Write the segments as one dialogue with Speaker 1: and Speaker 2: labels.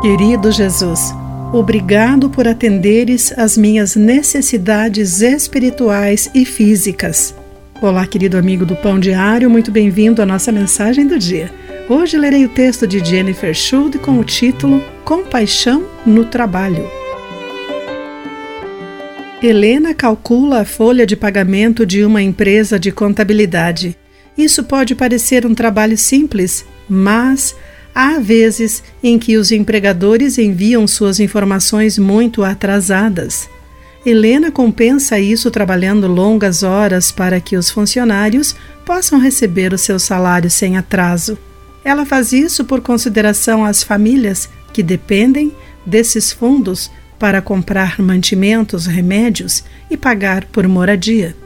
Speaker 1: Querido Jesus, obrigado por atenderes às minhas necessidades espirituais e físicas. Olá, querido amigo do Pão Diário, muito bem-vindo à nossa mensagem do dia. Hoje lerei o texto de Jennifer Schultz com o título Compaixão no Trabalho. Helena calcula a folha de pagamento de uma empresa de contabilidade. Isso pode parecer um trabalho simples, mas Há vezes em que os empregadores enviam suas informações muito atrasadas. Helena compensa isso trabalhando longas horas para que os funcionários possam receber o seu salário sem atraso. Ela faz isso por consideração às famílias que dependem desses fundos para comprar mantimentos, remédios e pagar por moradia.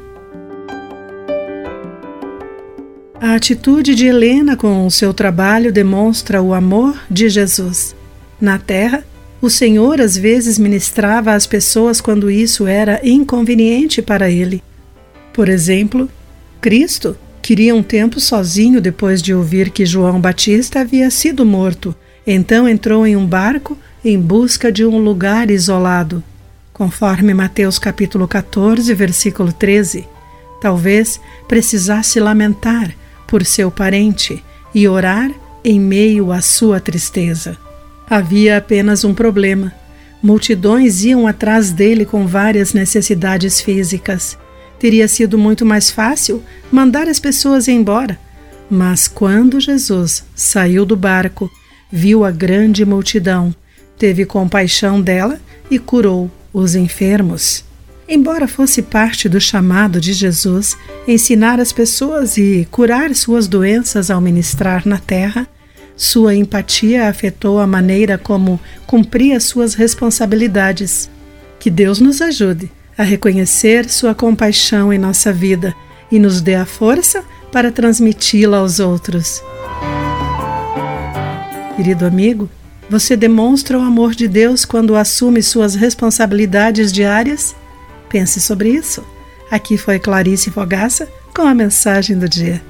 Speaker 1: A atitude de Helena com o seu trabalho demonstra o amor de Jesus. Na terra, o Senhor às vezes ministrava às pessoas quando isso era inconveniente para ele. Por exemplo, Cristo queria um tempo sozinho depois de ouvir que João Batista havia sido morto. Então entrou em um barco em busca de um lugar isolado. Conforme Mateus capítulo 14, versículo 13, talvez precisasse lamentar por seu parente e orar em meio à sua tristeza. Havia apenas um problema. Multidões iam atrás dele com várias necessidades físicas. Teria sido muito mais fácil mandar as pessoas embora. Mas quando Jesus saiu do barco, viu a grande multidão, teve compaixão dela e curou os enfermos. Embora fosse parte do chamado de Jesus ensinar as pessoas e curar suas doenças ao ministrar na terra, sua empatia afetou a maneira como cumpria suas responsabilidades. Que Deus nos ajude a reconhecer sua compaixão em nossa vida e nos dê a força para transmiti-la aos outros. Querido amigo, você demonstra o amor de Deus quando assume suas responsabilidades diárias? Pense sobre isso. Aqui foi Clarice Fogaça com a mensagem do dia.